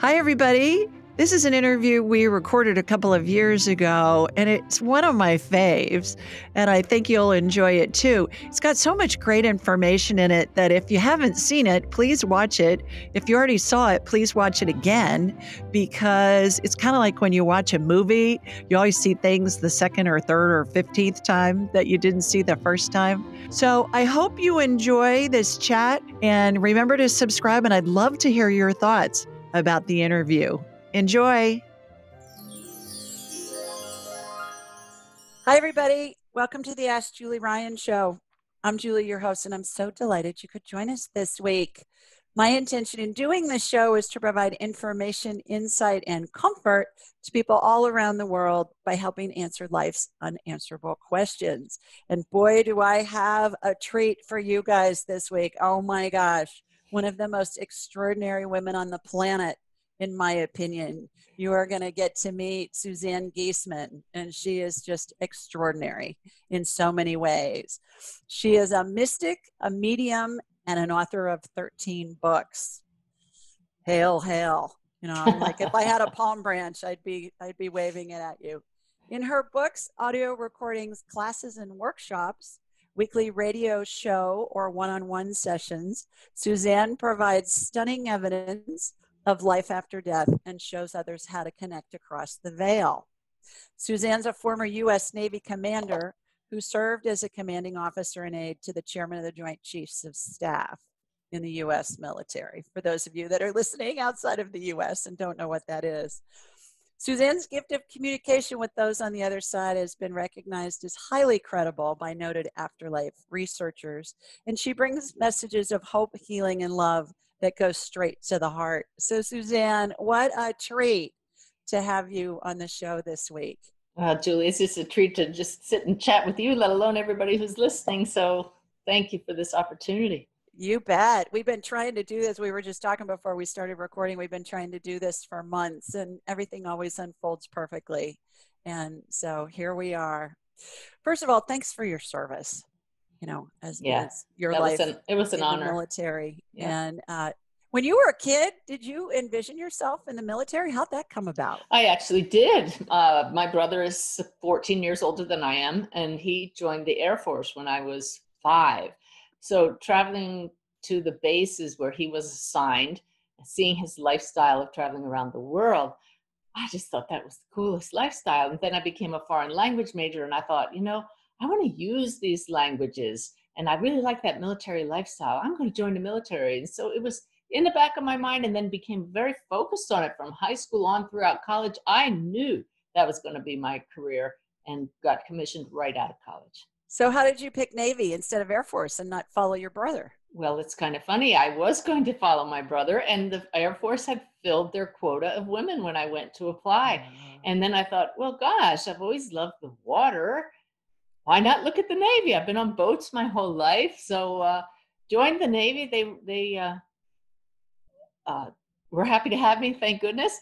Hi, everybody. This is an interview we recorded a couple of years ago, and it's one of my faves, and I think you'll enjoy it too. It's got so much great information in it that if you haven't seen it, please watch it. If you already saw it, please watch it again because it's kind of like when you watch a movie, you always see things the second or third or 15th time that you didn't see the first time. So I hope you enjoy this chat and remember to subscribe, and I'd love to hear your thoughts about the interview. Enjoy. Hi, everybody. Welcome to the Ask Julie Ryan show. I'm Julie, your host, and I'm so delighted you could join us this week. My intention in doing this show is to provide information, insight, and comfort to people all around the world by helping answer life's unanswerable questions. And boy, do I have a treat for you guys this week. Oh my gosh, one of the most extraordinary women on the planet in my opinion. You are going to get to meet Suzanne Giesemann, and she is just extraordinary in so many ways. She is a mystic, a medium, and an author of 13 books. Hail, hail. You know, I'm like if I had a palm branch, I'd be I'd be waving it at you. In her books, audio recordings, classes, and workshops, weekly radio show or one on one sessions, Suzanne provides stunning evidence of life after death and shows others how to connect across the veil. Suzanne's a former U.S. Navy commander who served as a commanding officer and aide to the chairman of the Joint Chiefs of Staff in the U.S. military. For those of you that are listening outside of the U.S. and don't know what that is, Suzanne's gift of communication with those on the other side has been recognized as highly credible by noted afterlife researchers, and she brings messages of hope, healing, and love that go straight to the heart. So, Suzanne, what a treat to have you on the show this week. Well, Julie, it's just a treat to just sit and chat with you, let alone everybody who's listening. So, thank you for this opportunity. You bet. We've been trying to do this. We were just talking before we started recording. We've been trying to do this for months, and everything always unfolds perfectly. And so here we are. First of all, thanks for your service you know, as, yeah. as your that life. Was an, it was an honor. military. Yeah. And uh, when you were a kid, did you envision yourself in the military? How'd that come about? I actually did. Uh, my brother is 14 years older than I am, and he joined the Air Force when I was five. So traveling to the bases where he was assigned, seeing his lifestyle of traveling around the world, I just thought that was the coolest lifestyle. And then I became a foreign language major, and I thought, you know, I want to use these languages and I really like that military lifestyle. I'm going to join the military. And so it was in the back of my mind and then became very focused on it from high school on throughout college. I knew that was going to be my career and got commissioned right out of college. So, how did you pick Navy instead of Air Force and not follow your brother? Well, it's kind of funny. I was going to follow my brother, and the Air Force had filled their quota of women when I went to apply. Oh. And then I thought, well, gosh, I've always loved the water why not look at the Navy? I've been on boats my whole life. So uh, joined the Navy. They they uh, uh, were happy to have me, thank goodness.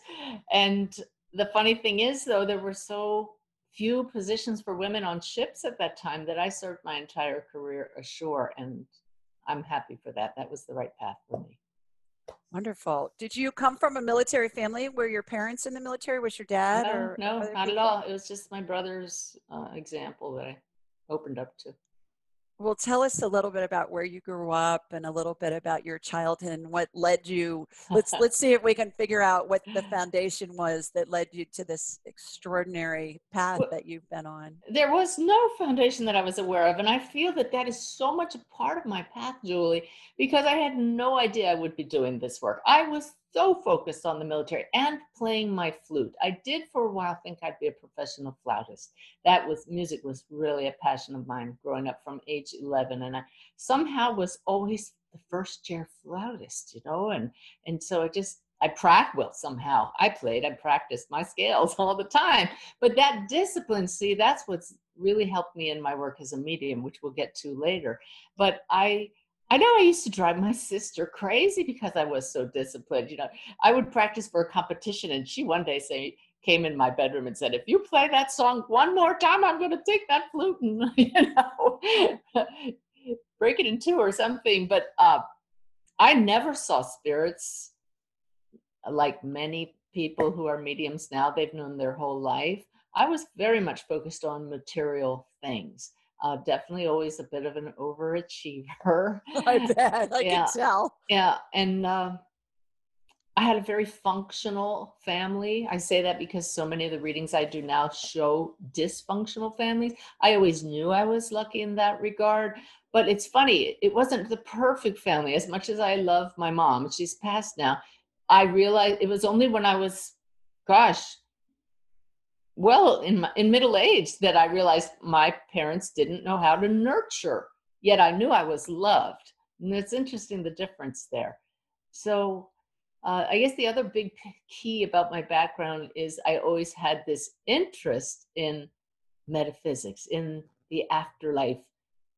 And the funny thing is, though, there were so few positions for women on ships at that time that I served my entire career ashore, and I'm happy for that. That was the right path for me. Wonderful. Did you come from a military family? Were your parents in the military? Was your dad? No, or no, not people? at all. It was just my brother's uh, example that I opened up to. Well, tell us a little bit about where you grew up and a little bit about your childhood and what led you. Let's let's see if we can figure out what the foundation was that led you to this extraordinary path well, that you've been on. There was no foundation that I was aware of, and I feel that that is so much a part of my path, Julie, because I had no idea I would be doing this work. I was so focused on the military and playing my flute. I did for a while think I'd be a professional flautist. That was music was really a passion of mine growing up from age 11 and I somehow was always the first chair flautist, you know, and and so I just I practiced well somehow. I played, I practiced my scales all the time. But that discipline, see, that's what's really helped me in my work as a medium, which we'll get to later. But I I know I used to drive my sister crazy because I was so disciplined. You know, I would practice for a competition, and she one day say came in my bedroom and said, "If you play that song one more time, I'm going to take that flute and you know break it in two or something." But uh, I never saw spirits like many people who are mediums now, they've known their whole life. I was very much focused on material things. Uh, definitely always a bit of an overachiever. I bet. I Yeah. can tell. Yeah, and uh, I had a very functional family. I say that because so many of the readings I do now show dysfunctional families. I always knew I was lucky in that regard, but it's funny, it wasn't the perfect family. As much as I love my mom, she's passed now, I realized it was only when I was, gosh, well, in, my, in middle age that I realized my parents didn't know how to nurture, yet I knew I was loved. And it's interesting the difference there. So, uh, I guess the other big key about my background is I always had this interest in metaphysics, in the afterlife,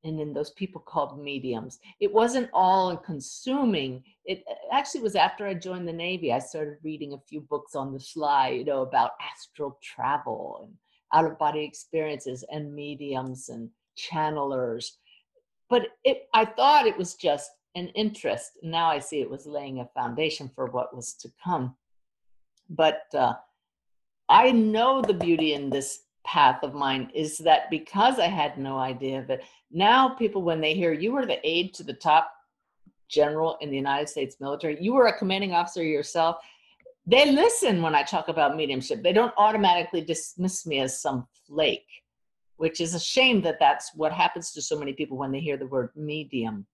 and then those people called mediums. It wasn't all consuming. It actually was after I joined the Navy, I started reading a few books on the sly, you know, about astral travel and out of body experiences and mediums and channelers. But it, I thought it was just an interest. Now I see it was laying a foundation for what was to come. But uh, I know the beauty in this path of mine is that because I had no idea of it, now people, when they hear you were the aide to the top general in the United States military, you were a commanding officer yourself, they listen when I talk about mediumship. They don't automatically dismiss me as some flake, which is a shame that that's what happens to so many people when they hear the word medium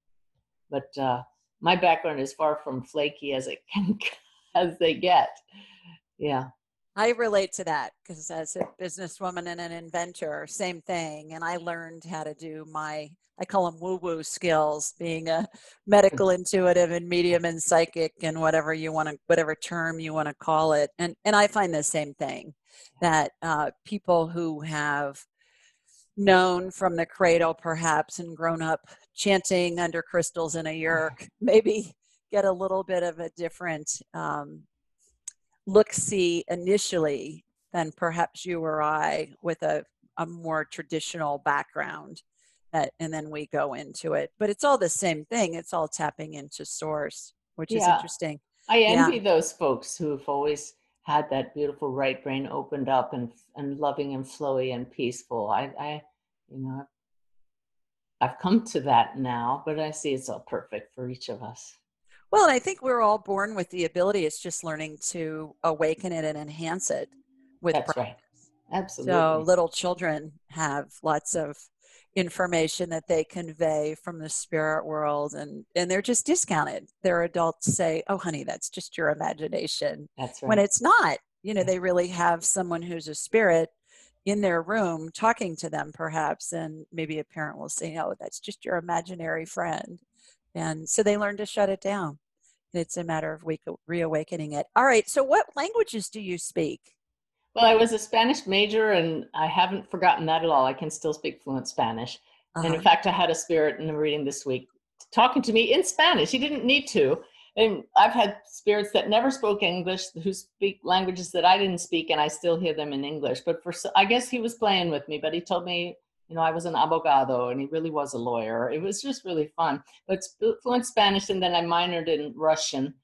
but uh, my background is far from flaky as it can as they get. Yeah, I relate to that because as a businesswoman and an inventor, same thing. And I learned how to do my, I call them woo woo skills, being a medical intuitive and medium and psychic and whatever you want to, whatever term you want to call it. And, and I find the same thing that uh, people who have known from the cradle perhaps and grown up chanting under crystals in a yurk maybe get a little bit of a different um, look see initially than perhaps you or I with a, a more traditional background. That, and then we go into it. But it's all the same thing. It's all tapping into source, which is interesting. I Yeah. envy those folks who have always had that beautiful right brain opened up and and loving and flowy and peaceful. I, I you know, I've come to that now, but I see it's all perfect for each of us. Well, and I think we're all born with the ability. It's just learning to awaken it and enhance it with That's practice. right. Absolutely. So little children have lots of information that they convey from the spirit world and and they're just discounted. Their adults say, "Oh honey, that's just your imagination." That's right. When it's not. You know, they really have someone who's a spirit in their room talking to them perhaps and maybe a parent will say, "Oh, that's just your imaginary friend." And so they learn to shut it down. And it's a matter of reawakening it. All right, so what languages do you speak? Well, I was a Spanish major, and I haven't forgotten that at all. I can still speak fluent Spanish. And Uh-huh. in fact, I had a spirit in a reading this week talking to me in Spanish. He didn't need to. And I've had spirits that never spoke English who speak languages that I didn't speak, and I still hear them in English. But for I guess he was playing with me, but he told me, you know, I was an abogado, and he really was a lawyer. It was just really fun. But fluent Spanish, and then I minored in Russian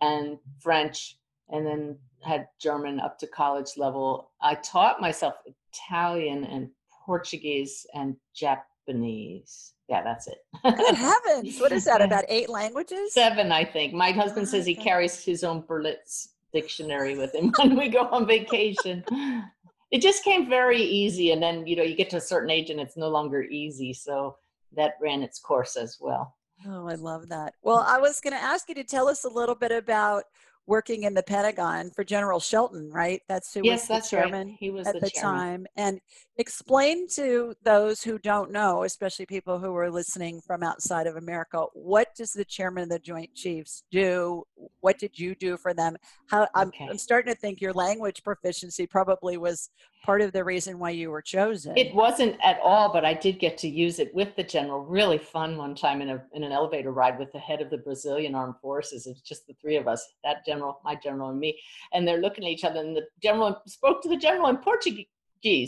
and French, and then had German up to college level. I taught myself Italian and Portuguese and Japanese. Yeah, that's it. Good heavens. What is that? About eight languages? Seven, I think. My husband says he carries his own Berlitz dictionary with him when we go on vacation. It just came very easy, and then you know you get to a certain age and it's no longer easy. So that ran its course as well. Oh, I love that. Well, I was going to ask you to tell us a little bit about working in the Pentagon for General Shelton, right? That's who yes, was the that's chairman right. He was at the, the, time. And explain to those who don't know, especially people who are listening from outside of America, what does the chairman of the Joint Chiefs do? What did you do for them? How I'm, Okay. I'm starting to think your language proficiency probably was part of the reason why you were chosen. It wasn't at all, but I did get to use it with the general. Really fun one time in a in an elevator ride with the head of the Brazilian Armed Forces. It's just the three of us, that general, my general, and me. And they're looking at each other. And the general spoke to the general in Portuguese,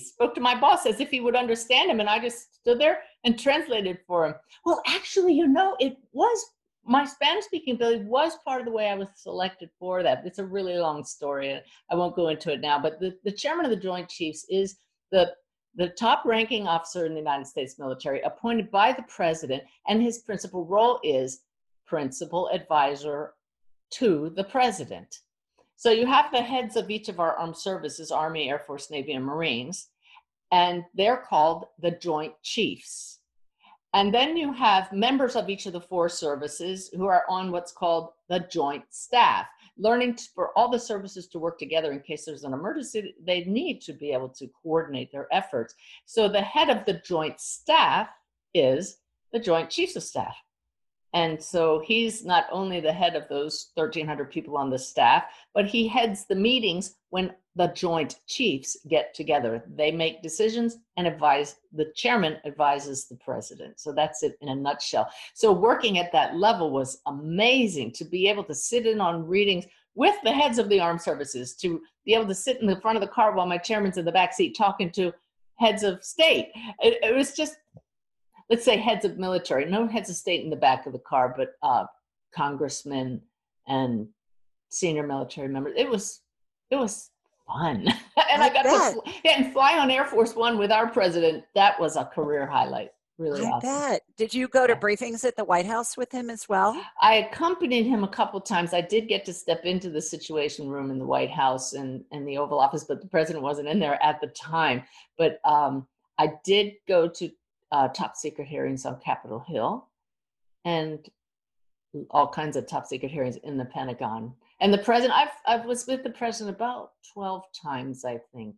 spoke to my boss as if he would understand him. And I just stood there and translated for him. Well, actually, you know, it was my Spanish speaking ability was part of the way I was selected for that. It's a really long story. I won't go into it now, but the, the chairman of the Joint Chiefs is the the top ranking officer in the United States military appointed by the president, and his principal role is principal advisor to the president. So you have the heads of each of our armed services Army, Air Force, Navy, and Marines, and they're called the Joint Chiefs. And then you have members of each of the four services who are on what's called the joint staff, learning for all the services to work together in case there's an emergency. They need to be able to coordinate their efforts. So the head of the joint staff is the Joint Chiefs of Staff. And so he's not only the head of those 1,300 people on the staff, but he heads the meetings when the joint chiefs get together. They make decisions and advise, the chairman advises the president. So that's it in a nutshell. So working at that level was amazing to be able to sit in on readings with the heads of the armed services, to be able to sit in the front of the car while my chairman's in the back seat talking to heads of state. It, it was just let's say heads of military, no heads of state in the back of the car, but uh, congressmen and senior military members. It was it was fun, and I, I got bet. to fly, and fly on Air Force One with our president. That was a career highlight. Really I awesome. bet. Did you go to briefings at the White House with him as well? I accompanied him a couple times. I did get to step into the Situation Room in the White House and and the Oval Office, but the president wasn't in there at the time. But um, I did go to uh, top secret hearings on Capitol Hill and all kinds of top secret hearings in the Pentagon. And the president, I've, I was with the president about 12 times, I think,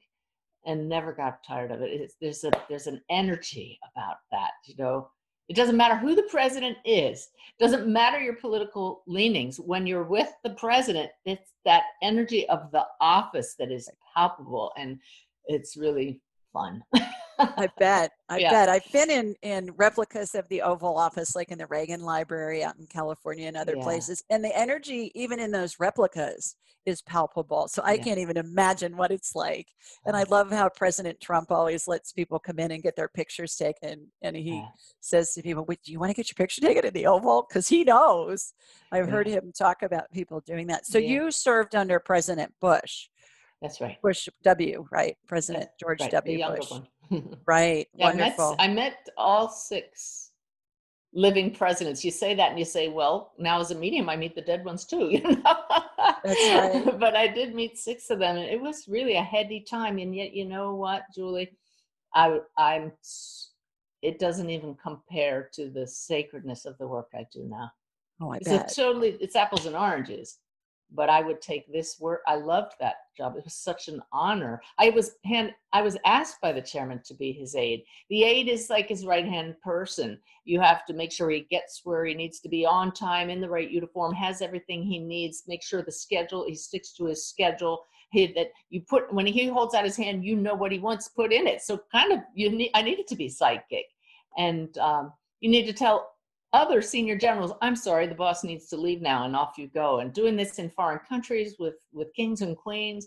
and never got tired of it. It's, there's a there's an energy about that, you know. It doesn't matter who the president is. it Doesn't matter your political leanings. When you're with the president, it's that energy of the office that is palpable, and it's really fun. I bet. I yeah. bet. I've been in in replicas of the Oval Office, like in the Reagan Library out in California and other yeah. places, and the energy, even in those replicas, is palpable. So I yeah. can't even imagine what it's like. And I love how President Trump always lets people come in and get their pictures taken, and he says to people, "Do you want to get your picture taken in the Oval?" Because he knows. I've heard him talk about people doing that. So you served under President Bush. That's right. Bush W. Right, President George right. W. Bush. One. right. Yeah, Wonderful. I met, I met all six living presidents. You say that and you say, well, now as a medium, I meet the dead ones too. You know? That's right. but I did meet six of them, and it was really a heady time. And yet, you know what, Julie, I, I'm. It doesn't even compare to the sacredness of the work I do now. Oh, I it's bet. totally. It's apples and oranges but I would take this work. I loved that job. It was such an honor. I was hand I was asked by the chairman to be his aide. The aide is like his right hand person. You have to make sure he gets where he needs to be on time in the right uniform, has everything he needs, make sure the schedule he sticks to his schedule. He, that you put when he holds out his hand, you know what he wants put in it. So kind of you need I needed to be psychic, and um, you need to tell other senior generals i'm sorry the boss needs to leave now and off you go. And doing this in foreign countries with with kings and queens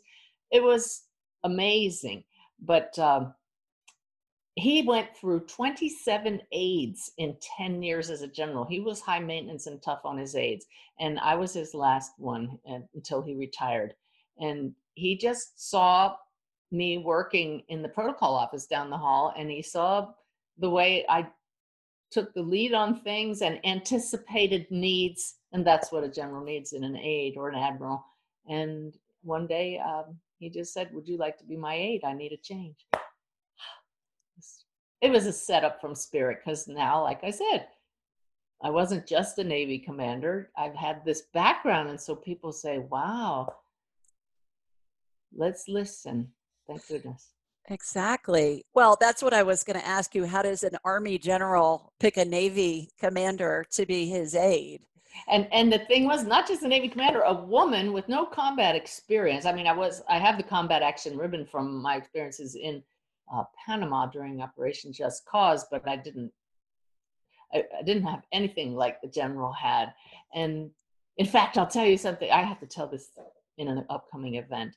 it was amazing. But um, he went through 27 aides in 10 years as a general. He was high maintenance and tough on his aides and i was his last one until he retired. And he just saw me working in the protocol office down the hall and he saw the way i took the lead on things and anticipated needs and that's what a general needs in an aide or an admiral. And one day um, he just said would you like to be my aide? I need a change. It was a setup from spirit because now like i said i wasn't just a navy commander. I've had this background and so people say wow let's listen. Thank goodness Exactly. Well, that's what I was going to ask you. How does an Army general pick a Navy commander to be his aide? And and the thing was not just a Navy commander, a woman with no combat experience. I mean, I was I have the combat action ribbon from my experiences in uh, Panama during Operation Just Cause, but I didn't I, I didn't have anything like the general had. And in fact, I'll tell you something. I have to tell this in an upcoming event.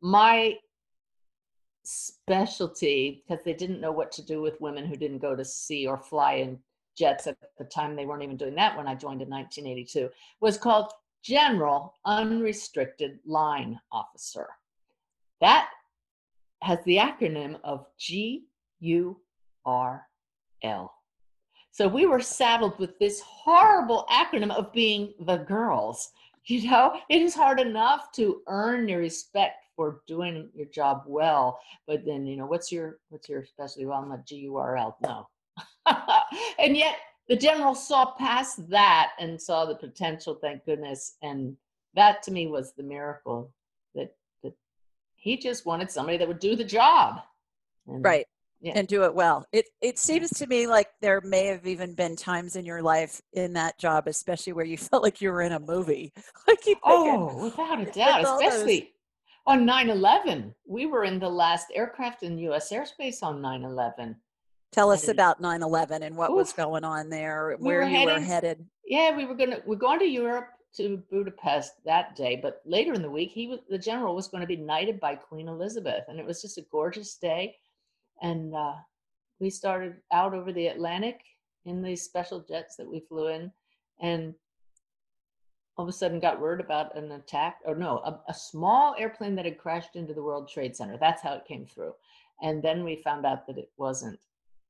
My specialty because they didn't know what to do with women who didn't go to sea or fly in jets at the time. They weren't even doing that when I joined in 1982. Was called General Unrestricted Line Officer. That has the acronym of G U R L. So we were saddled with this horrible acronym of being the girls. You know, it is hard enough to earn your respect for doing your job well, but then you know, what's your what's your specialty? Well, I'm a G U R L. No, and yet the general saw past that and saw the potential. Thank goodness, and that to me was the miracle that that he just wanted somebody that would do the job. And right yeah. and do it well. It it seems to me like there may have even been times in your life in that job, especially where you felt like you were in a movie. like thinking, oh, without a doubt, especially those... on 9/11. We were in the last aircraft in U.S. airspace on 9/11. Tell us about 9/11 and what Oof. was going on there, we where were you heading, were headed. Yeah, we were gonna we're going to Europe to Budapest that day, but later in the week, he was the general was going to be knighted by Queen Elizabeth, and it was just a gorgeous day and uh, we started out over the Atlantic in these special jets that we flew in, and all of a sudden got word about an attack, or no, a, a, small airplane that had crashed into the World Trade Center. That's how it came through. And then we found out that it wasn't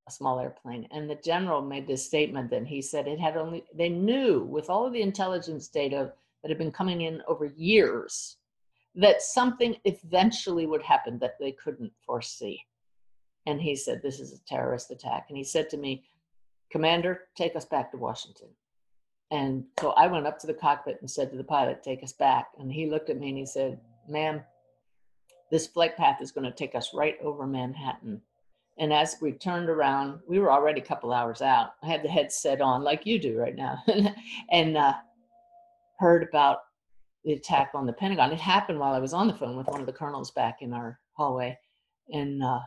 a small airplane. And the general made this statement that he said it had only, they knew with all of the intelligence data that had been coming in over years that something eventually would happen that they couldn't foresee and he said, This is a terrorist attack. And he said to me, Commander, take us back to Washington. And so I went up to the cockpit and said to the pilot, Take us back. And he looked at me and he said, Ma'am, this flight path is going to take us right over Manhattan. And as we turned around, we were already a couple hours out. I had the headset on, like you do right now, and uh, heard about the attack on the Pentagon. It happened while I was on the phone with one of the colonels back in our hallway. And uh,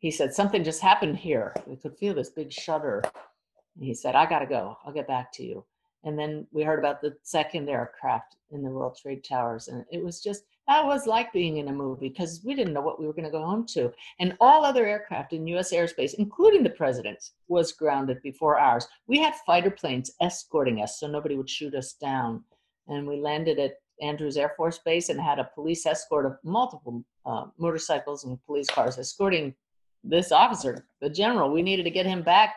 he said, Something just happened here. We could feel this big shudder. And he said, I got to go. I'll get back to you. And then we heard about the second aircraft in the World Trade Towers. And it was just, that was like being in a movie because we didn't know what we were going to go home to. And all other aircraft in US airspace, including the president's, was grounded before ours. We had fighter planes escorting us so nobody would shoot us down. And we landed at Andrews Air Force Base and had a police escort of multiple uh, motorcycles and police cars escorting this officer, the general, we needed to get him back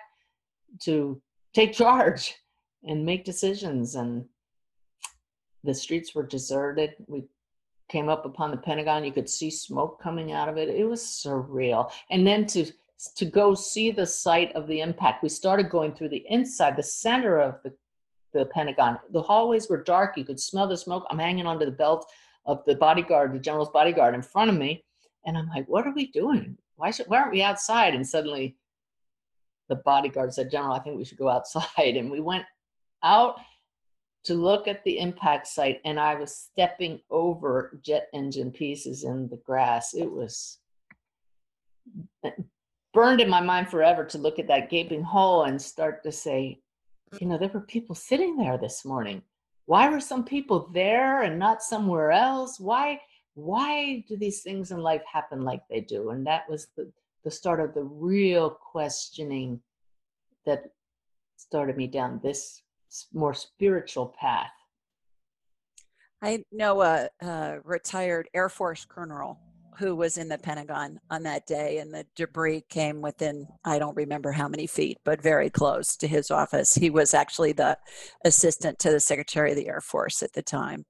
to take charge and make decisions. And the streets were deserted. We came up upon the Pentagon. You could see smoke coming out of it. It was surreal. And then to to go see the site of the impact, we started going through the inside, the center of the the Pentagon. The hallways were dark. You could smell the smoke. I'm hanging onto the belt of the bodyguard, the general's bodyguard in front of me. And I'm like, what are we doing? Why should why aren't we outside? And suddenly the bodyguard said, General, I think we should go outside. And we went out to look at the impact site and I was stepping over jet engine pieces in the grass. It was burned in my mind forever to look at that gaping hole and start to say, you know, there were people sitting there this morning. Why were some people there and not somewhere else? Why why do these things in life happen like they do? And that was the, the start of the real questioning that started me down this more spiritual path. I know a, a, retired Air Force colonel who was in the Pentagon on that day, and the debris came within, I don't remember how many feet, but very close to his office. He was actually the assistant to the Secretary of the Air Force at the time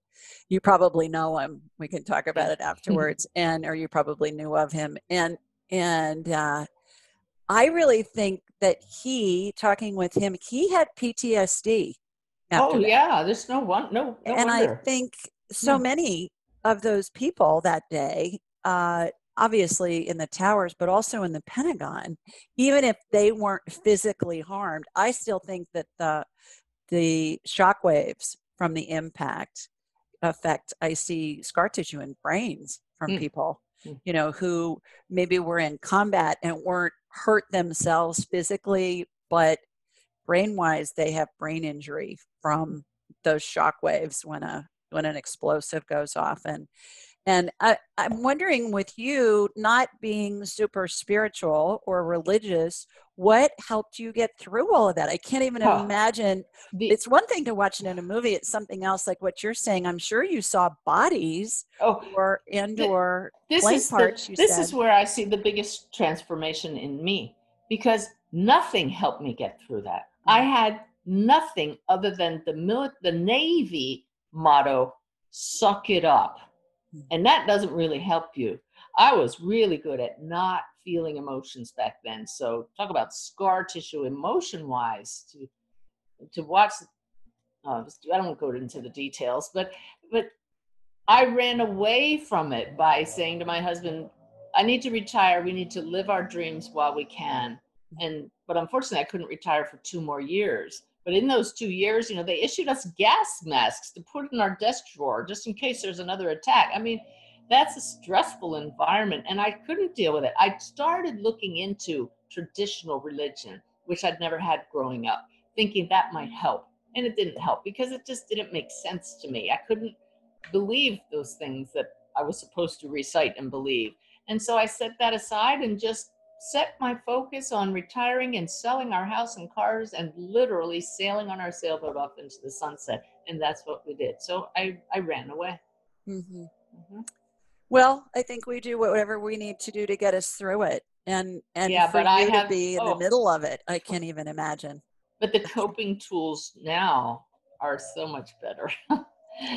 you probably know him. We can talk about it afterwards, and or you probably knew of him. And and uh, I really think that he, talking with him, he had PTSD. Oh that. yeah, there's no one, no. no and wonder. I think so hmm. many of those people that day. Uh, obviously in the towers, but also in the Pentagon, even if they weren't physically harmed, I still think that the the shockwaves from the impact affect i see scar tissue in brains from mm. people mm. you know who maybe were in combat and weren't hurt themselves physically but brain wise they have brain injury from those shock waves when a when an explosive goes off and And I, I'm wondering with you not being super spiritual or religious, what helped you get through all of that? I can't even Oh. imagine. The- It's one thing to watch it in a movie, it's something else like what you're saying. I'm sure you saw bodies oh, or and Th- or this is parts, the, this said. is where I see the biggest transformation in me because nothing helped me get through that. I Mm. had nothing other than the the Navy motto, "Suck it up,". And that doesn't really help you. I was really good at not feeling emotions back then. So talk about scar tissue, emotion wise, to to watch. Uh, I don't go into the details, but but I ran away from it by saying to my husband, I need to retire. We need to live our dreams while we can. And but unfortunately I couldn't retire for two more years. But in those two years, you know, they issued us gas masks to put in our desk drawer just in case there's another attack. I mean, that's a stressful environment and I couldn't deal with it. I started looking into traditional religion, which I'd never had growing up, thinking that might help. And it didn't help because it just didn't make sense to me. I couldn't believe those things that I was supposed to recite and believe. And so I set that aside and just set my focus on retiring and selling our house and cars and literally sailing on our sailboat off into the sunset. And that's what we did. So I, I ran away. Mhm. Mhm. Well, I think we do whatever we need to do to get us through it. And and Yeah, for but I you to have- be in the oh. middle of it, I can't even imagine. But the coping tools now are so much better.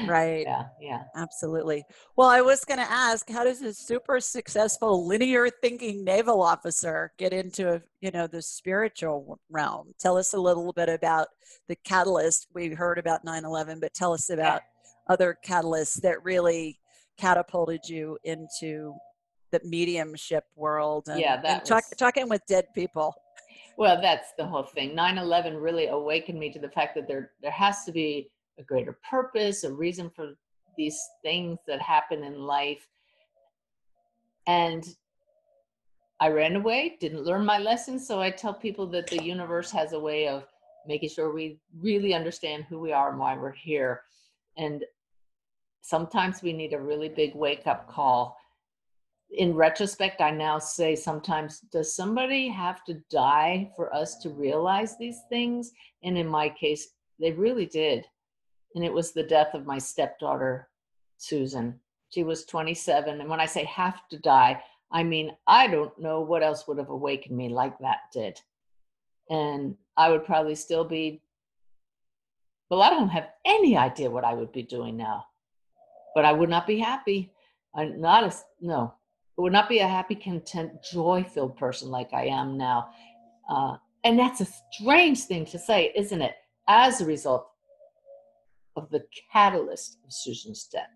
Right. Yeah, yeah. Absolutely. Well, I was going to ask, how does a super successful linear thinking naval officer get into, you know, the spiritual realm? Tell us a little bit about the catalyst. We heard about 9/11, but tell us about other catalysts that really catapulted you into the mediumship world and, Yeah, and talk, was- talking with dead people. Well, that's the whole thing. 9/11 really awakened me to the fact that there there has to be a greater purpose, a reason for these things that happen in life. And I ran away, didn't learn my lesson, so I tell people that the universe has a way of making sure we really understand who we are and why we're here. And sometimes we need a really big wake up call in retrospect, I now say sometimes, does somebody have to die for us to realize these things? And in my case, they really did. And it was the death of my stepdaughter, Susan. She was 27. And when I say have to die, I mean, I don't know what else would have awakened me like that did. And I would probably still be, well, I don't have any idea what I would be doing now, but I would not be happy. I'm not a, no, I would not be a happy, content, joy filled person like I am now. Uh, and that's a strange thing to say, isn't it? As a result of the catalyst of Susan's death.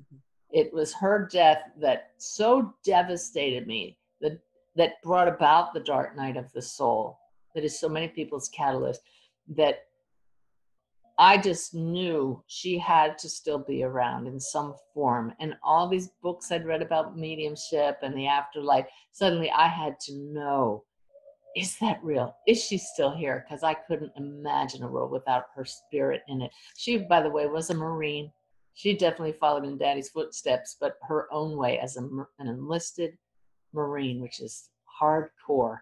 Mm-hmm. It was her death that so devastated me, that, that brought about the dark night of the soul, that is so many people's catalyst, that I just knew she had to still be around in some form. And all these books I'd read about mediumship and the afterlife, suddenly I had to know is that real? Is she still here? Because I couldn't imagine a world without her spirit in it. She, by the way, was a Marine. She definitely followed in Daddy's footsteps, but her own way as a, an enlisted Marine, which is hardcore.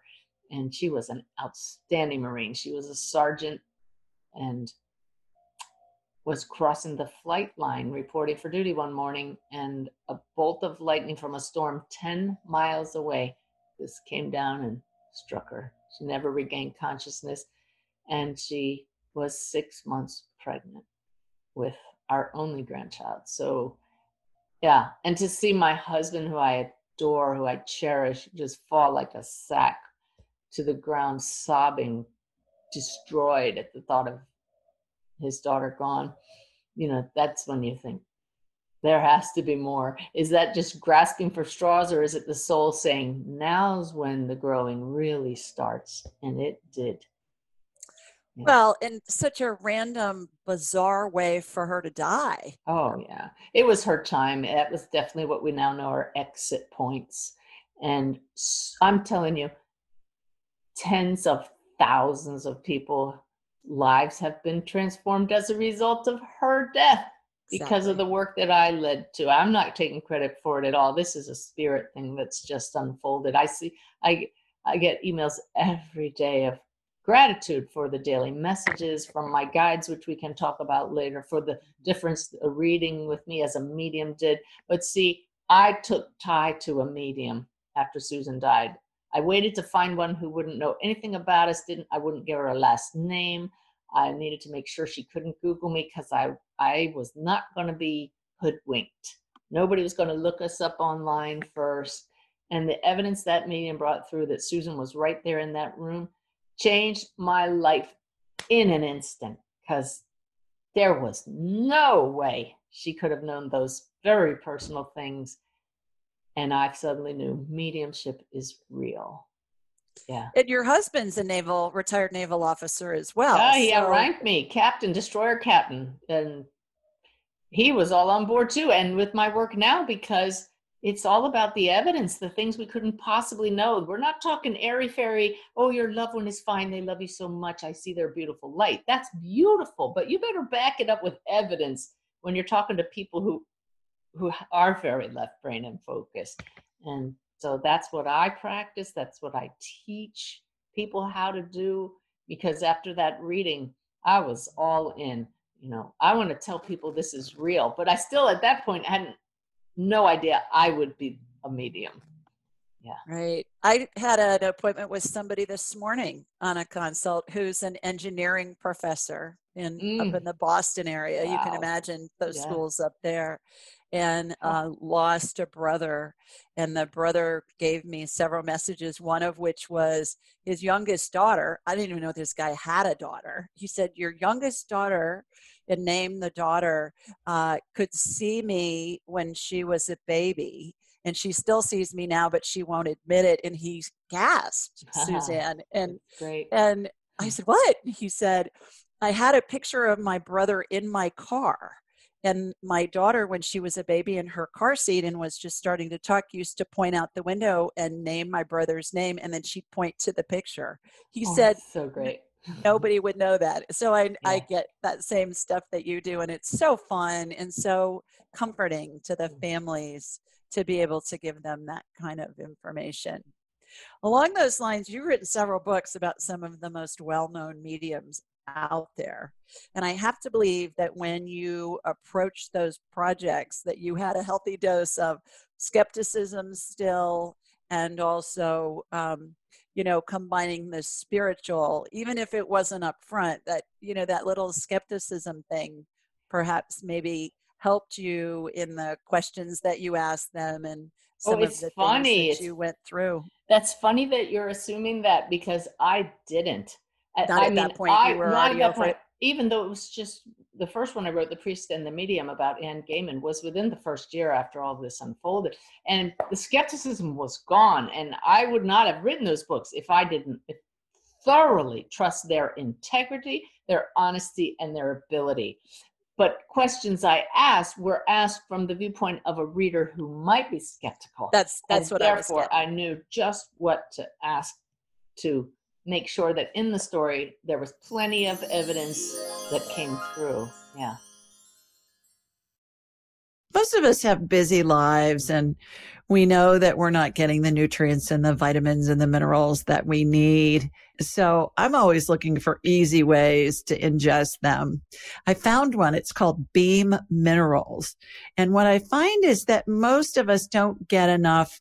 And she was an outstanding Marine. She was a sergeant and was crossing the flight line reporting for duty one morning and a bolt of lightning from a storm 10 miles away just came down and struck her. She never regained consciousness and she was six months pregnant with our only grandchild. So yeah and to see my husband who i adore who i cherish just fall like a sack to the ground sobbing destroyed at the thought of his daughter gone, you know, that's when you think there has to be more. Is that just grasping for straws, or is it the soul saying, now's when the growing really starts? And it did. Yeah. Well, in such a random, bizarre way for her to die. Oh, yeah. It was her time. That was definitely what we now know are exit points. And I'm telling you, tens of thousands of people lives have been transformed as a result of her death. Because of the work that I led to. I'm not taking credit for it at all. This is a spirit thing that's just unfolded. I see I I get emails every day of gratitude for the daily messages from my guides which we can talk about later for the difference a reading with me as a medium did. But see, I took Ty to a medium after Susan died. I waited to find one who wouldn't know anything about us, didn't I wouldn't give her a last name. I needed to make sure she couldn't Google me because I, I was not going to be hoodwinked. Nobody was going to look us up online first. And the evidence that medium brought through that Susan was right there in that room changed my life in an instant because there was no way she could have known those very personal things. And I suddenly knew mediumship is real. Yeah. And your husband's a naval, retired naval officer as well. Oh, he so. outranked me, captain, destroyer captain. And he was all on board too. And with my work now, because it's all about the evidence, the things we couldn't possibly know. We're not talking airy fairy, oh, your loved one is fine. They love you so much. I see their beautiful light. That's beautiful, but you better back it up with evidence when you're talking to people who who are very left brain and focused. And so that's what I practice. That's what I teach people how to do. Because after that reading, I was all in. You know, I want to tell people this is real, but I still at that point hadn't no idea I would be a medium. Yeah. Right. I had an appointment with somebody this morning on a consult who's an engineering professor in mm. up in the Boston area. Wow. You can imagine those yeah. schools up there and uh, lost a brother. And the brother gave me several messages, one of which was his youngest daughter. I didn't even know this guy had a daughter. He said, Your youngest daughter, and named the daughter, uh, could see me when she was a baby. And she still sees me now, but she won't admit it. And he gasped, Suzanne. And, Great. and I said, What? He said, I had a picture of my brother in my car and my daughter when she was a baby in her car seat and was just starting to talk used to point out the window and name my brother's name and then she'd point to the picture. He oh, said so great. nobody would know that. So i yeah. i get that same stuff that you do and it's so fun and so comforting to the mm. families to be able to give them that kind of information. Along those lines you've written several books about some of the most well-known mediums out there. And I have to believe that when you approach those projects that you had a healthy dose of skepticism still and also um, you know combining the spiritual even if it wasn't up front that you know that little skepticism thing perhaps maybe helped you in the questions that you asked them and oh, some oh, of the funny. things that you went through that's funny that you're assuming that because i didn't not I at mean, that point, I, you were already over point, it. Even though it was just the first one I wrote, The Priest and the Medium, about Anne Gehman, was within the first year after all this unfolded. And the skepticism was gone. And I would not have written those books if I didn't thoroughly trust their integrity, their honesty, and their ability. But questions I asked were asked from the viewpoint of a reader who might be skeptical. That's that's and what therefore I, I knew just what to ask to make sure that in the story there was plenty of evidence that came through. Yeah. Most of us have busy lives and we know that we're not getting the nutrients and the vitamins and the minerals that we need. So I'm always looking for easy ways to ingest them. I found one. It's called Beam Minerals. And what I find is that most of us don't get enough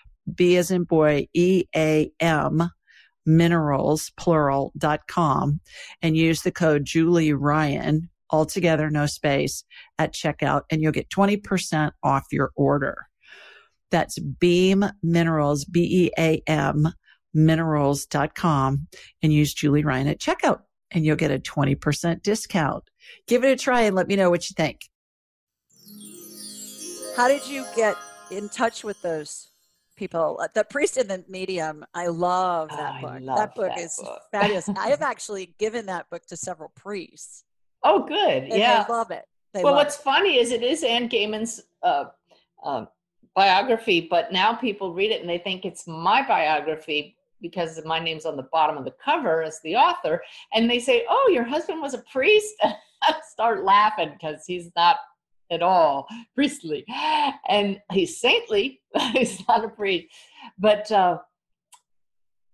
B as in boy, E A M minerals plural dot com and use the code Julie Ryan altogether, no space at checkout and you'll get 20% off your order. That's Beam Minerals, B E A M minerals.com and use Julie Ryan at checkout and you'll get a 20% discount. Give it a try and let me know what you think. How did you get in touch with those people? Uh, the Priest and the Medium. I love that I book. love that book that is book. fabulous. I have actually given that book to several priests. Oh, good. Yeah. they love it. They well, love what's funny is it is Anne Gehman's uh, uh, biography, but now people read it and they think it's my biography because my name's on the bottom of the cover as the author, and they say, "Oh, your husband was a priest." Start laughing because he's not at all priestly, and he's saintly. he's not a priest, but. Uh,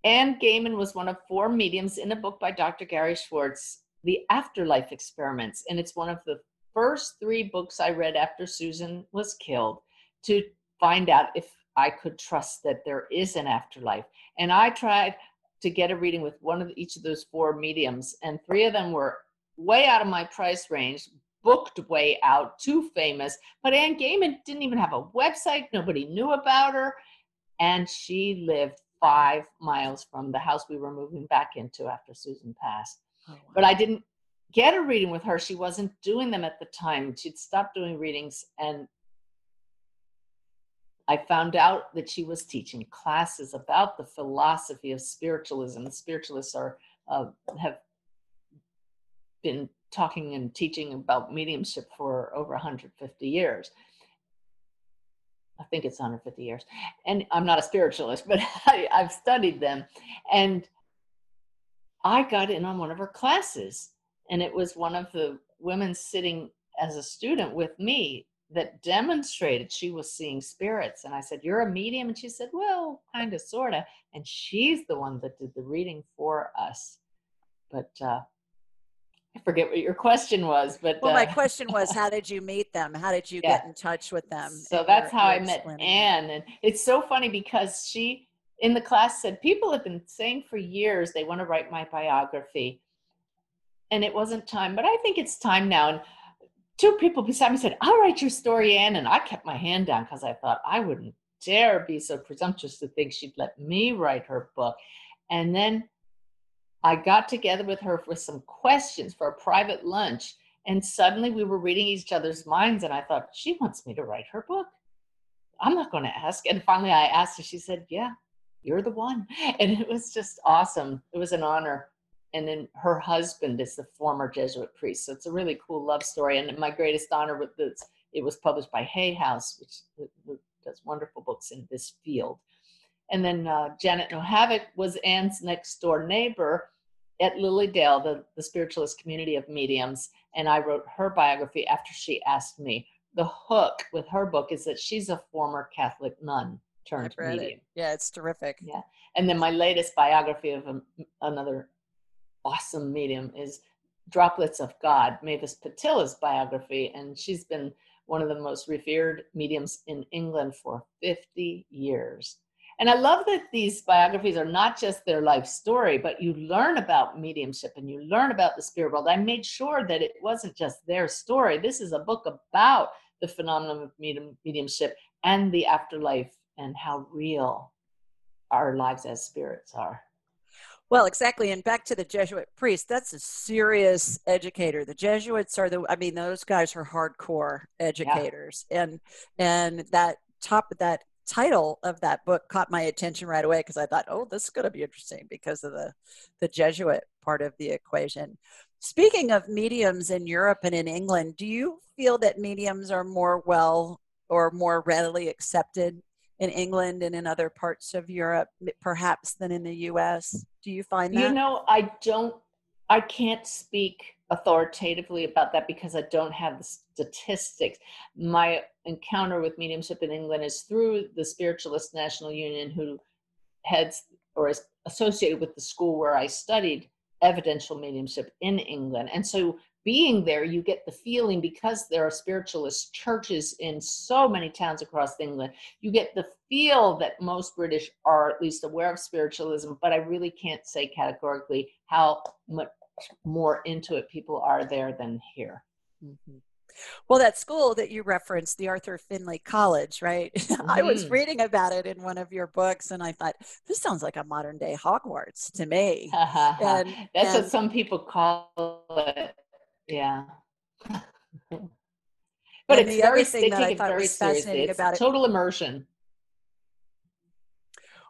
Anne Gehman was one of four mediums in a book by Dr. Gary Schwartz, The Afterlife Experiments. And it's one of the first three books I read after Susan was killed to find out if I could trust that there is an afterlife. And I tried to get a reading with one of each of those four mediums, and three of them were way out of my price range, booked way out, too famous. But Anne Gehman didn't even have a website, nobody knew about her, and she lived five miles from the house we were moving back into after Susan passed. Oh, wow. But I didn't get a reading with her. She wasn't doing them at the time. She'd stopped doing readings. And I found out that she was teaching classes about the philosophy of spiritualism. The spiritualists are uh, have been talking and teaching about mediumship for over 150 years. I think it's 150 years. And I'm not a spiritualist, but I, I've studied them. And I got in on one of her classes, and it was one of the women sitting as a student with me that demonstrated she was seeing spirits. And I said, You're a medium? And she said, Well, kind of, sort of. And she's the one that did the reading for us. But uh, I forget what your question was, but well, my uh, question was, how did you meet them? How did you Yeah. get in touch with them? So And that's how I met. Anne. And it's so funny because she, in the class, said, People have been saying for years they want to write my biography. And it wasn't time, but I think it's time now. And two people beside me said, I'll write your story, Anne. And I kept my hand down because I thought I wouldn't dare be so presumptuous to think she'd let me write her book. And then I got together with her with some questions for a private lunch. And suddenly we were reading each other's minds. And I thought, she wants me to write her book. I'm not going to ask. And finally I asked her, she said, Yeah, you're the one. And it was just awesome. It was an honor. And then her husband is the former Jesuit priest. So it's a really cool love story. And my greatest honor with this, it was published by Hay House, which does wonderful books in this field. And then uh, Janet Nohavec was Anne's next door neighbor at Lily Dale, the, the spiritualist community of mediums. And I wrote her biography after she asked me. The hook with her book is that she's a former Catholic nun turned medium. it. Yeah, it's terrific. Yeah. And then my latest biography of a, another awesome medium is Droplets of God, Mavis Pittilla's biography. And she's been one of the most revered mediums in England for 50 years. And I love that these biographies are not just their life story, but you learn about mediumship and you learn about the spirit world. I made sure that it wasn't just their story. This is a book about the phenomenon of medium, mediumship and the afterlife and how real our lives as spirits are. Well, exactly. And back to the Jesuit priest, that's a serious educator. The Jesuits are the, I mean, those guys are hardcore educators. Yeah. And, and that top of that title of that book caught my attention right away because I thought, oh, this is going to be interesting because of the, the Jesuit part of the equation. Speaking of mediums in Europe and in England, do you feel that mediums are more well or more readily accepted in England and in other parts of Europe, perhaps than in the US? Do you find that? You know, I don't, I can't speak authoritatively about that because I don't have the statistics. My encounter with mediumship in England is through the Spiritualist National Union, who heads or is associated with the school where I studied evidential mediumship in England. And so being there, you get the feeling because there are spiritualist churches in so many towns across England, you get the feel that most British are at least aware of spiritualism, but I really can't say categorically how much more into it people are there than here. Mhm. Well, that school that you referenced, the Arthur Findlay College, right? I was Mhm. reading about it in one of your books, and I thought, this sounds like a modern day Hogwarts to me. And- That's and- what some people call it. Yeah. But and it's the very, other thing that I thought was fascinating It's about it total immersion.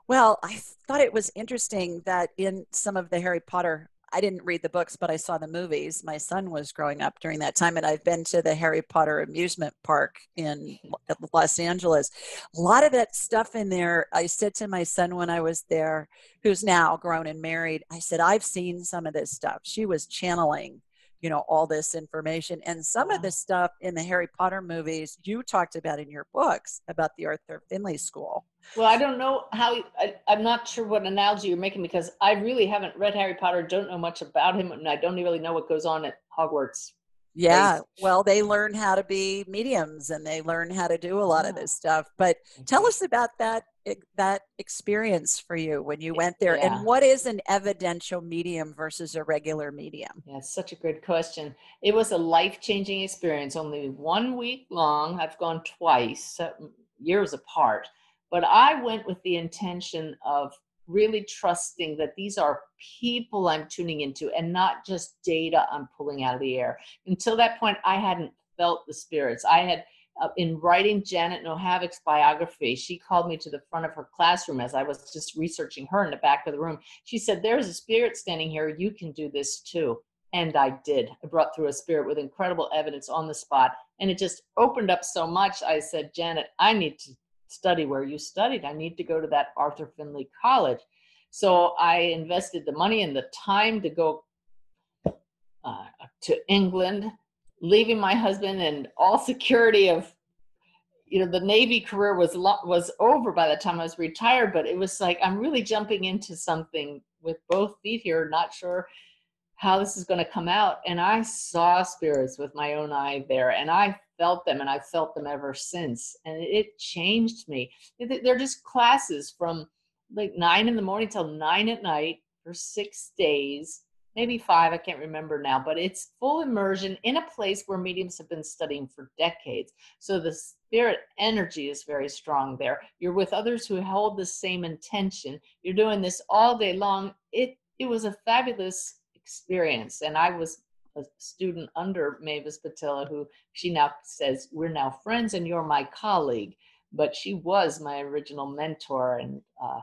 Well, I thought it was interesting that in some of the Harry Potter, I didn't read the books, but I saw the movies. My son was growing up during that time, and I've been to the Harry Potter amusement park in hmm. Los Angeles. A lot of that stuff in there, I said to my son when I was there, who's now grown and married, I said, I've seen some of this stuff. She was channeling you know all this information and some Wow. of the stuff in the harry potter movies you talked about in your books about the arthur findlay school Well, I don't know how, I, I'm not sure what analogy you're making because I really haven't read Harry Potter, don't know much about him, and I don't really know what goes on at Hogwarts. yeah well they learn how to be mediums and they learn how to do a lot of this stuff but mm-hmm. tell us about that that experience for you when you went there Yeah. and what is an evidential medium versus a regular medium Yeah, such a good question. It was a life changing experience, only one week long. I've gone twice, uh, years apart, but I went with the intention of really trusting that these are people I'm tuning into and not just data I'm pulling out of the air. Until that point, I hadn't felt the spirits. I had. Uh, in writing Janet Nohavec's biography, she called me to the front of her classroom as I was just researching her in the back of the room. She said, There's a spirit standing here. You can do this too. And I did. I brought through a spirit with incredible evidence on the spot. And it just opened up so much. I said, Janet, I need to study where you studied. I need to go to that Arthur Findlay College. So I invested the money and the time to go uh, to England, leaving my husband and all security of you know the navy career was was over by the time i was retired but it was like i'm really jumping into something with both feet here not sure how this is going to come out. And i saw spirits with my own eye there and i felt them and i felt them ever since. And it changed me. They- they're just classes from like nine in the morning till nine at night for six days maybe five i can't remember now but it's full immersion in a place where mediums have been studying for decades so the spirit energy is very strong there. You're with others who hold the same intention. You're doing this all day long. It it was a fabulous experience, and I was a student under Mavis Pittilla, who she now says we're now friends, and you're my colleague. But she was my original mentor, and uh,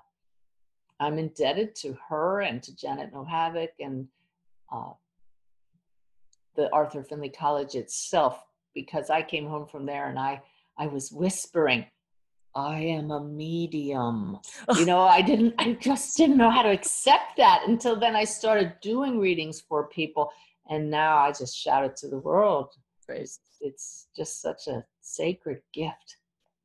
I'm indebted to her and to Janet Nohavec and uh, the Arthur Findlay College itself because I came home from there and I I was whispering, I am a medium. You know, I didn't, I just didn't know how to accept that until then I started doing readings for people. And now I just shout it to the world. It's, it's just such a sacred gift.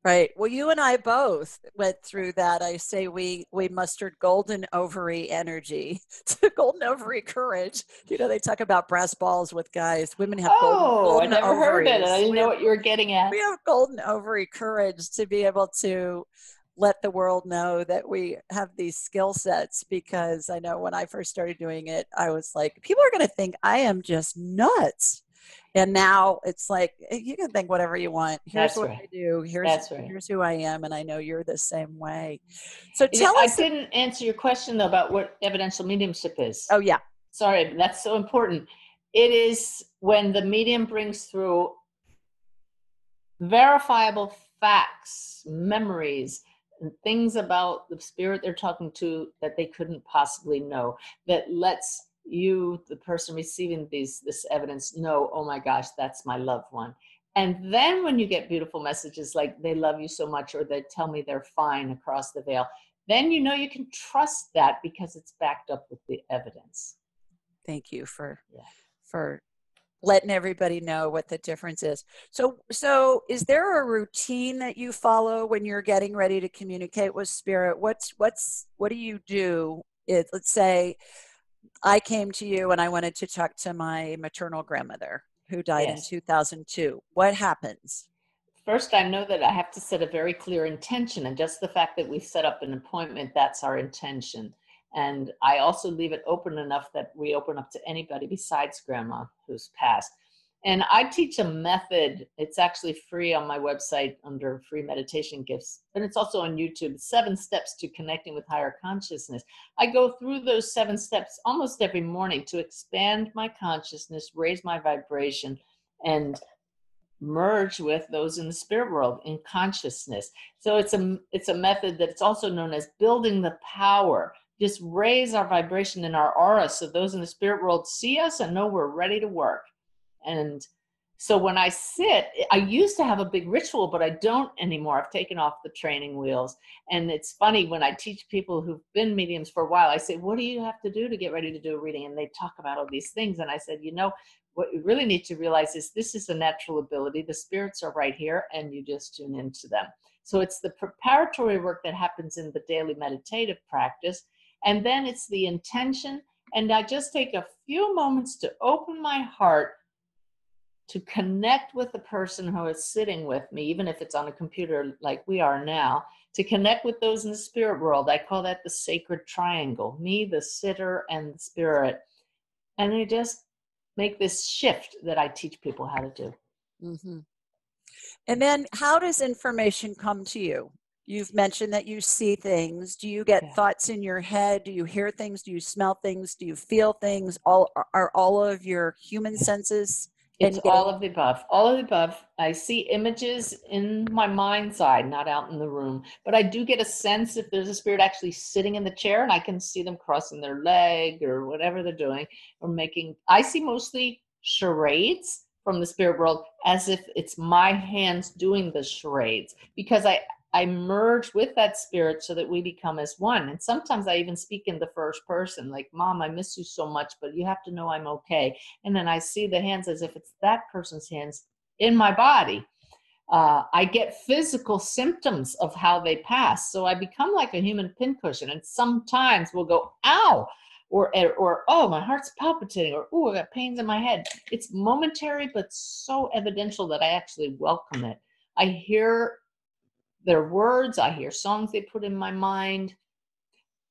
Right. Well, you and I both went through that. I say we we mustered golden ovary energy, golden ovary courage. You know, they talk about brass balls with guys. Women have golden, Oh, golden I never heard it. I didn't We know have- what you were getting at. we have golden ovary courage to be able to let the world know that we have these skill sets because I know when I first started doing it, I was like, people are going to think I am just nuts. And now it's like eh, you can think whatever you want. Here's That's what right. I do. Here's right. here's who I am, and I know you're the same way. So Yeah, tell I us. didn't answer your question though about what evidential mediumship is. oh yeah, sorry, that's so important. It is when the medium brings through verifiable facts, memories, and things about the spirit they're talking to that they couldn't possibly know, that lets you, the person receiving these this evidence, know, oh my gosh, that's my loved one. And then when you get beautiful messages like they love you so much or they tell me they're fine across the veil, then you know you can trust that because it's backed up with the evidence. thank you for Yeah. for letting everybody know what the difference is so so is there a routine that you follow when you're getting ready to communicate with spirit what's what's what do you do it, let's say i came to you and i wanted to talk to my maternal grandmother who died Yes. in 2002 what happens First, I know that I have to set a very clear intention, and just the fact that we set up an appointment, that's our intention. And I also leave it open enough that we open up to anybody besides grandma who's passed. And I teach a method. It's actually free on my website under free meditation gifts, and it's also on YouTube seven steps to connecting with higher consciousness. I go through those seven steps almost every morning to expand my consciousness, raise my vibration, and merge with those in the spirit world in consciousness so it's a it's a method that's also known as building the power just raise our vibration in our aura so those in the spirit world see us and know we're ready to work and so when I sit, I used to have a big ritual, but I don't anymore. I've taken off the training wheels. And it's funny when I teach people who've been mediums for a while, I say, What do you have to do to get ready to do a reading? And they talk about all these things. And I said, You know, what you really need to realize is this is a natural ability. The spirits are right here, and you just tune into them. So it's the preparatory work that happens in the daily meditative practice. And then it's the intention. And I just take a few moments to open my heart to connect with the person who is sitting with me, even if it's on a computer like we are now, to connect with those in the spirit world. I call that the sacred triangle me, the sitter, and the spirit. And I just make this shift that I teach people how to do. Mm-hmm. And then, how does information come to you? You've mentioned that you see things. Do you get yeah. thoughts in your head? Do you hear things? Do you smell things? Do you feel things? All are all of your human senses it's all of the above. All of the above. I see images in my mind's eye, not out in the room. But I do get a sense if there's a spirit actually sitting in the chair and I can see them crossing their leg or whatever they're doing or making. I see mostly charades from the spirit world as if it's my hands doing the charades because I I merge with that spirit so that we become as one. And sometimes I even speak in the first person, like, Mom, I miss you so much, but you have to know I'm okay. And then I see the hands as if it's that person's hands in my body. Uh, I get physical symptoms of how they pass. So I become like a human pincushion. And sometimes we'll go, ow, or, or oh, my heart's palpitating, or oh, I got pains in my head. It's momentary, but so evidential that I actually welcome it. I hear their words, I hear songs they put in my mind.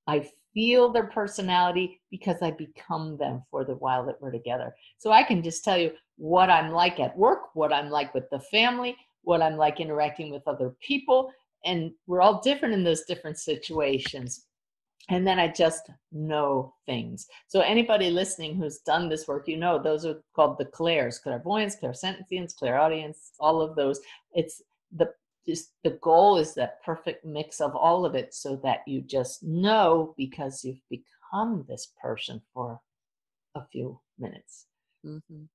I feel their personality because I become them for the while that we're together. So I can just tell you what I'm like at work, what I'm like with the family, what I'm like interacting with other people. And we're all different in those different situations. And then I just know things. So anybody listening who's done this work, you know those are called the clairs, clairvoyance, clairsentience, clairaudience, all of those. It's the just the goal is that perfect mix of all of it so that you just know because you've become this person for a few minutes. Mm-hmm.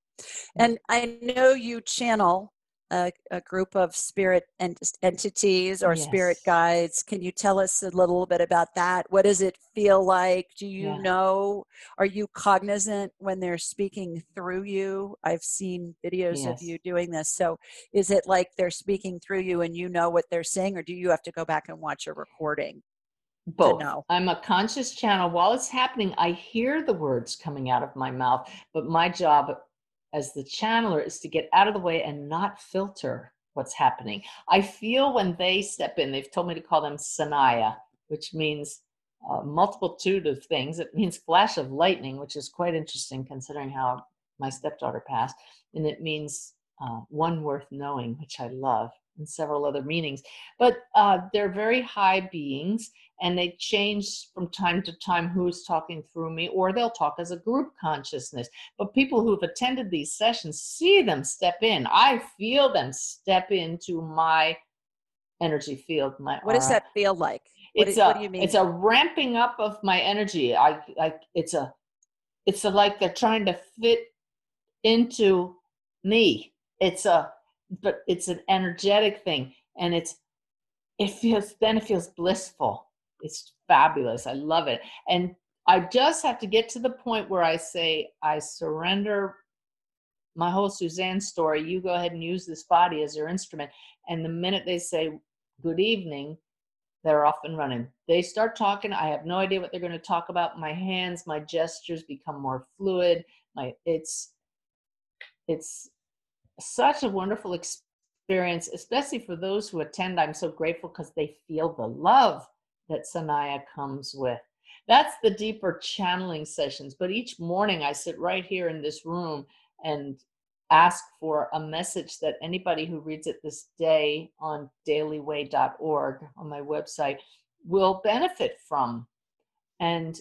And I know you channel a, a group of spirit ent- entities or yes. spirit guides. Can you tell us a little bit about that? What does it feel like? Do you yeah. know? Are you cognizant when they're speaking through you? I've seen videos yes. of you doing this. So is it like they're speaking through you and you know what they're saying, or do you have to go back and watch a recording? both i'm a conscious channel while it's happening i hear the words coming out of my mouth but my job as the channeler is to get out of the way and not filter what's happening. I feel when they step in, they've told me to call them Sanaya, which means a multitude of things. It means flash of lightning, which is quite interesting considering how my stepdaughter passed. And it means uh, one worth knowing, which I love and several other meanings. But uh, they're very high beings and they change from time to time who's talking through me, or they'll talk as a group consciousness. But people who've attended these sessions see them step in. I feel them step into my energy field. My what aura. does that feel like? What, it's a, what do you mean? It's a ramping up of my energy. I, like it's a it's a, like they're trying to fit into me. It's a but it's an energetic thing and it's it feels then it feels blissful. It's fabulous. I love it. And i just have to get to the point where i say i surrender my whole suzanne story. You go ahead and use this body as your instrument. And the minute they say good evening they're off and running. They start talking. I have no idea what they're going to talk about. My hands my gestures become more fluid. My it's it's such a wonderful experience, especially for those who attend. I'm so grateful because they feel the love that Sanaya comes with. That's the deeper channeling sessions. But each morning I sit right here in this room and ask for a message that anybody who reads it this day on dailyway.org on my website will benefit from. And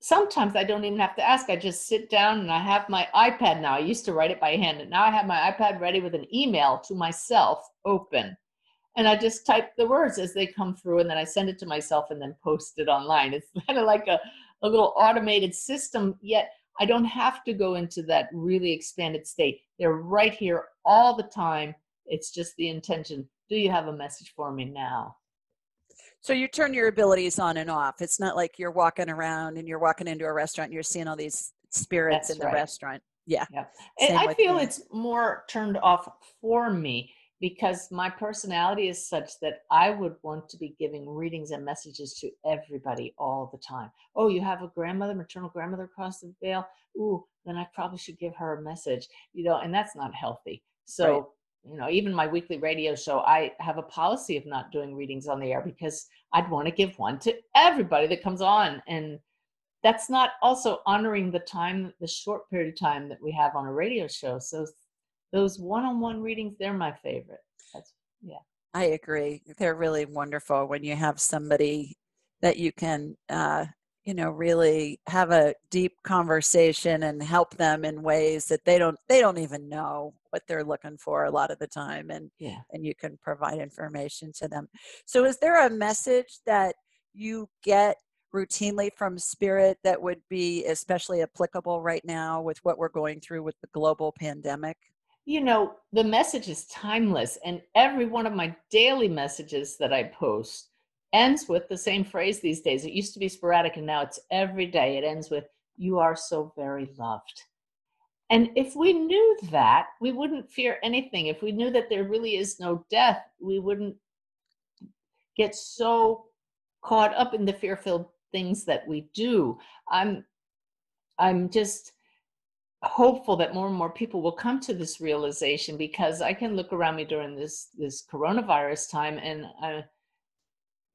sometimes I don't even have to ask. I just sit down and I have my iPad now. I used to write it by hand, and now I have my iPad ready with an email to myself open. And I just type the words as they come through, and then I send it to myself and then post it online. It's kind of like a, a little automated system, yet I don't have to go into that really expanded state. They're right here all the time. It's just the intention. Do you have a message for me now? So you turn your abilities on and off. It's not like you're walking around and you're walking into a restaurant and you're seeing all these spirits That's in the right. restaurant. Yeah. Yeah. And I feel me. it's more turned off for me because my personality is such that I would want to be giving readings and messages to everybody all the time. Oh, you have a grandmother, maternal grandmother across the veil? Ooh, then I probably should give her a message, you know, and that's not healthy. So. You know, even my weekly radio show, I have a policy of not doing readings on the air because I'd want to give one to everybody that comes on. And that's not also honoring the time, the short period of time that we have on a radio show. So those one-on-one readings, they're my favorite. That's yeah. I agree. They're really wonderful when you have somebody that you can, uh, you know, really have a deep conversation and help them in ways that they don't they don't even know what they're looking for a lot of the time, and Yeah. and you can provide information to them. So, is there a message that you get routinely from spirit that would be especially applicable right now with what we're going through with the global pandemic? You know, the message is timeless, and every one of my daily messages that I post ends with the same phrase these days. It used to be sporadic, and now it's every day. It ends with, You are so very loved. And if we knew that, we wouldn't fear anything. If we knew that there really is no death, we wouldn't get so caught up in the fear-filled things that we do. I'm I'm just hopeful that more and more people will come to this realization because I can look around me during this this coronavirus time and uh,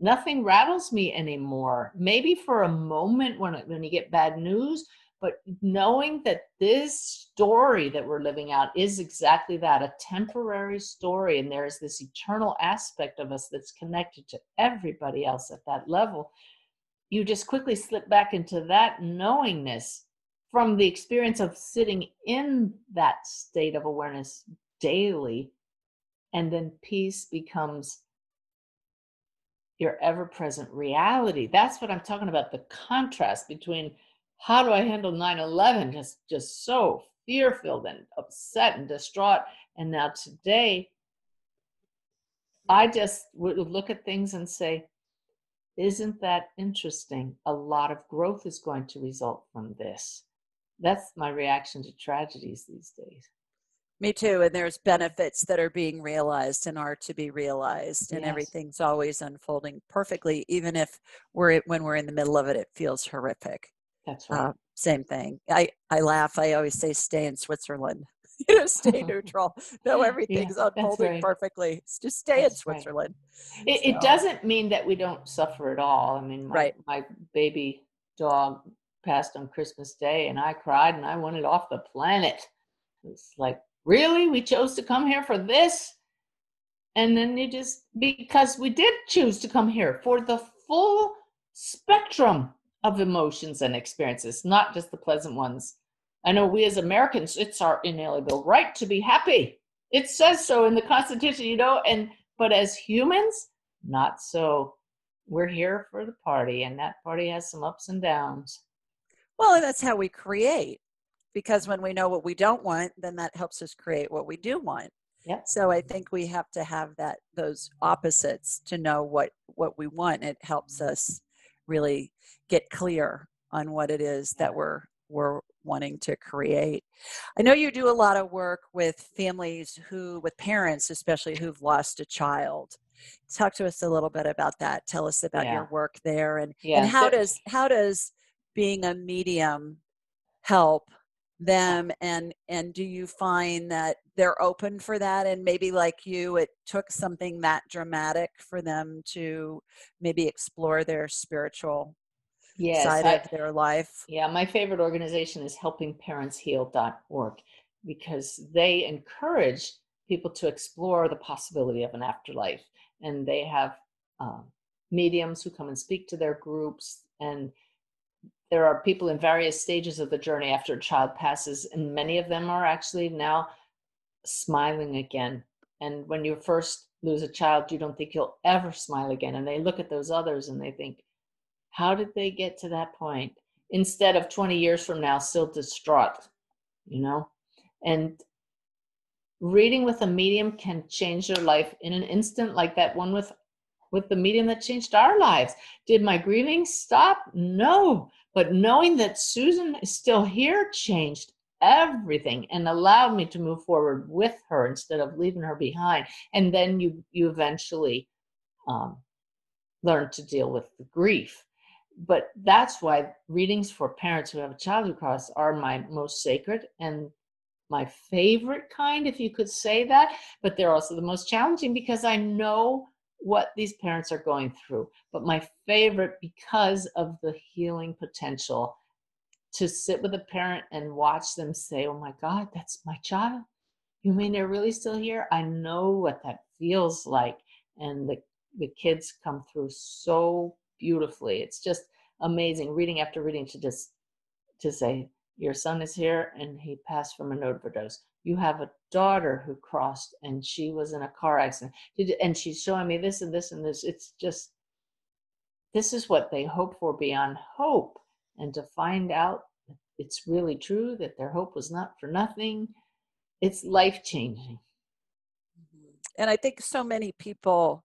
nothing rattles me anymore. Maybe for a moment when when you get bad news, but knowing that this story that we're living out is exactly that a temporary story and there is this eternal aspect of us that's connected to everybody else at that level you just quickly slip back into that knowingness from the experience of sitting in that state of awareness daily and then peace becomes your ever present reality. That's what i'm talking about the contrast between how do i handle 9-11 just just so fear filled and upset and distraught and now today i just would look at things and say isn't that interesting? A lot of growth is going to result from this. That's my reaction to tragedies these days Me too. And there's benefits that are being realized and are to be realized, and Yes. everything's always unfolding perfectly, even if we're when we're in the middle of it, it feels horrific. that's right Uh, same thing. I I laugh. I always say, "Stay in Switzerland." you know, stay neutral. No, everything's that's unfolding right. perfectly. It's just stay in That's right. Switzerland. It, it So- doesn't mean that we don't suffer at all. I mean, my, Right. my baby dog passed on Christmas Day, and I cried and I wanted off the planet. It's like, really? We chose to come here for this? And then you just, because we did choose to come here for the full spectrum of emotions and experiences, not just the pleasant ones. I know we as Americans, it's our inalienable right to be happy. It says so in the Constitution, you know, and but as humans, not so. We're here for the party, and that party has some ups and downs. Well, that's how we create. Because when we know what we don't want, then that helps us create what we do want. Yep. So I think we have to have that those opposites to know what what we want. It helps us really get clear on what it is that we're we're wanting to create. I know you do a lot of work with families who with parents especially who've lost a child. Talk to us a little bit about that. Tell us about Yeah. your work there and Yeah. and how there- does how does being a medium help them and and do you find that they're open for that and maybe like you it took something that dramatic for them to maybe explore their spiritual yes, side I- of their life Yeah, my favorite organization is helpingparentsheal.org because they encourage people to explore the possibility of an afterlife. And they have um, mediums who come and speak to their groups. And there are people in various stages of the journey after a child passes, and many of them are actually now smiling again. And when you first lose a child, you don't think you'll ever smile again. And they look at those others and they think, how did they get to that point? Instead of 20 years from now, still distraught, you know? And reading with a medium can change your life in an instant, like that one with with the medium that changed our lives. Did my grieving stop? No. But knowing that Susan is still here changed everything and allowed me to move forward with her instead of leaving her behind. And then you you eventually um, learn to deal with the grief. But that's why readings for parents who have a child who crossed are my most sacred and my favorite kind if you could say that. But they're also the most challenging because i know what these parents are going through but my favorite because of the healing potential to sit with a parent and watch them say, Oh my God, that's my child. You mean they're really still here? I know what that feels like. And the, the kids come through so beautifully. It's just amazing reading after reading to just to say, Your son is here and he passed from an overdose. You have a daughter who crossed and she was in a car accident. And she's showing me this and this and this. It's just this is what they hope for beyond hope and to find out it's really true that their hope was not for nothing it's life changing mm-hmm. and i think so many people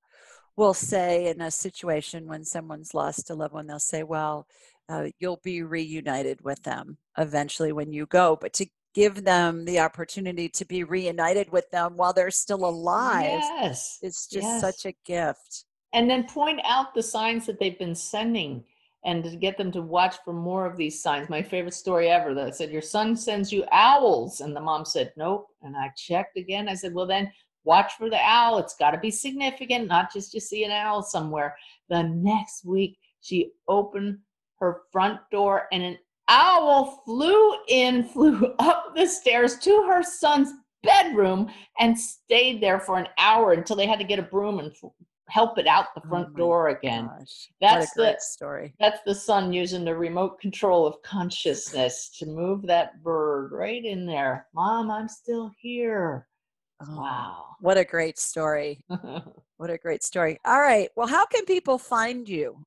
will say in a situation when someone's lost a loved one they'll say well uh, you'll be reunited with them eventually when you go but to give them the opportunity to be reunited with them while they're still alive yes it's just yes. such a gift and then point out the signs that they've been sending and to get them to watch for more of these signs. My favorite story ever that said, Your son sends you owls. And the mom said, Nope. And I checked again. I said, Well, then watch for the owl. It's got to be significant, not just you see an owl somewhere. The next week, she opened her front door and an owl flew in, flew up the stairs to her son's bedroom and stayed there for an hour until they had to get a broom and help it out the oh front oh door again. Gosh. That's the story. That's the son using the remote control of consciousness to move that bird right in there. Mom, I'm still here. Oh, wow. What a great story. what a great story. All right. Well, how can people find you?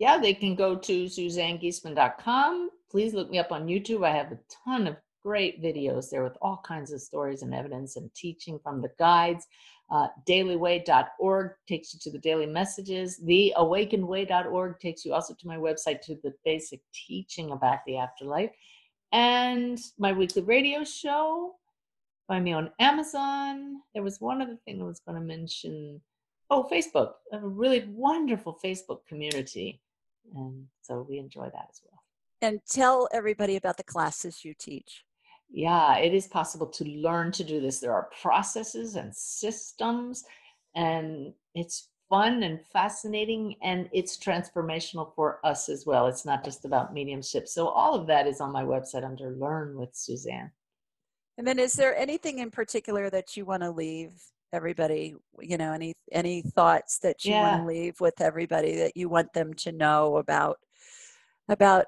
Yeah, they can go to suzannegiesemann.com. Please look me up on YouTube. I have a ton of great videos there with all kinds of stories and evidence and teaching from the guides. Uh, dailyway.org takes you to the daily messages. Theawakenedway.org takes you also to my website to the basic teaching about the afterlife. And my weekly radio show, find me on Amazon. There was one other thing I was going to mention. Oh, Facebook. I have a really wonderful Facebook community. And so we enjoy that as well. And tell everybody about the classes you teach yeah, it is possible to learn to do this. There are processes and systems, and it's fun and fascinating, and it's transformational for us as well. It's not just about mediumship. So, all of that is on my website under Learn with Suzanne. And then, is there anything in particular that you want to leave everybody? You know, any any thoughts that you yeah. want to leave with everybody that you want them to know about about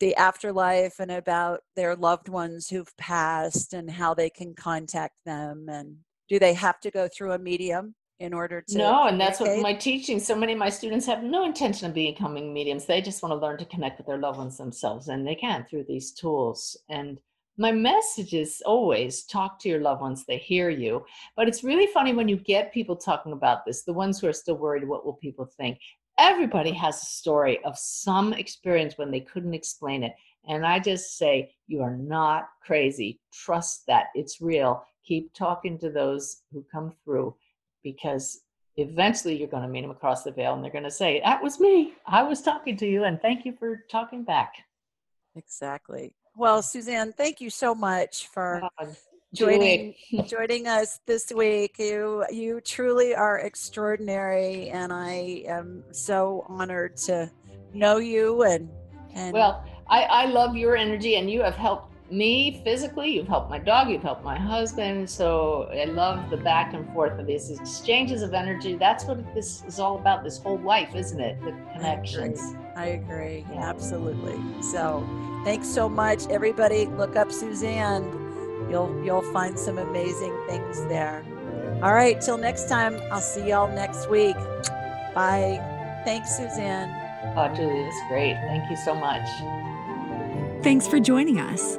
the afterlife and about their loved ones who've passed and how they can contact them and do they have to go through a medium in order to no and that's what my teaching so many of my students have no intention of becoming mediums they just want to learn to connect with their loved ones themselves and they can through these tools and my message is always talk to your loved ones they hear you but it's really funny when you get people talking about this the ones who are still worried what will people think everybody has a story of some experience when they couldn't explain it. And I just say, you are not crazy. Trust that it's real. Keep talking to those who come through because eventually you're going to meet them across the veil and they're going to say, That was me. I was talking to you. And thank you for talking back. Exactly. Well, Suzanne, thank you so much for joining joining us this week. You you truly are extraordinary, and I am so honored to know you. And and well, I I love your energy, and you have helped me physically, you've helped my dog, you've helped my husband. So I love the back and forth of these exchanges of energy. That's what this is all about, this whole life, isn't it? The connections. I agree. I agree. Yeah. Absolutely. So thanks so much. Everybody look up Suzanne. You'll you'll find some amazing things there. All right, till next time. I'll see y'all next week. Bye. Thanks, Suzanne. Oh, Julie, it was great. Thank you so much. Thanks for joining us.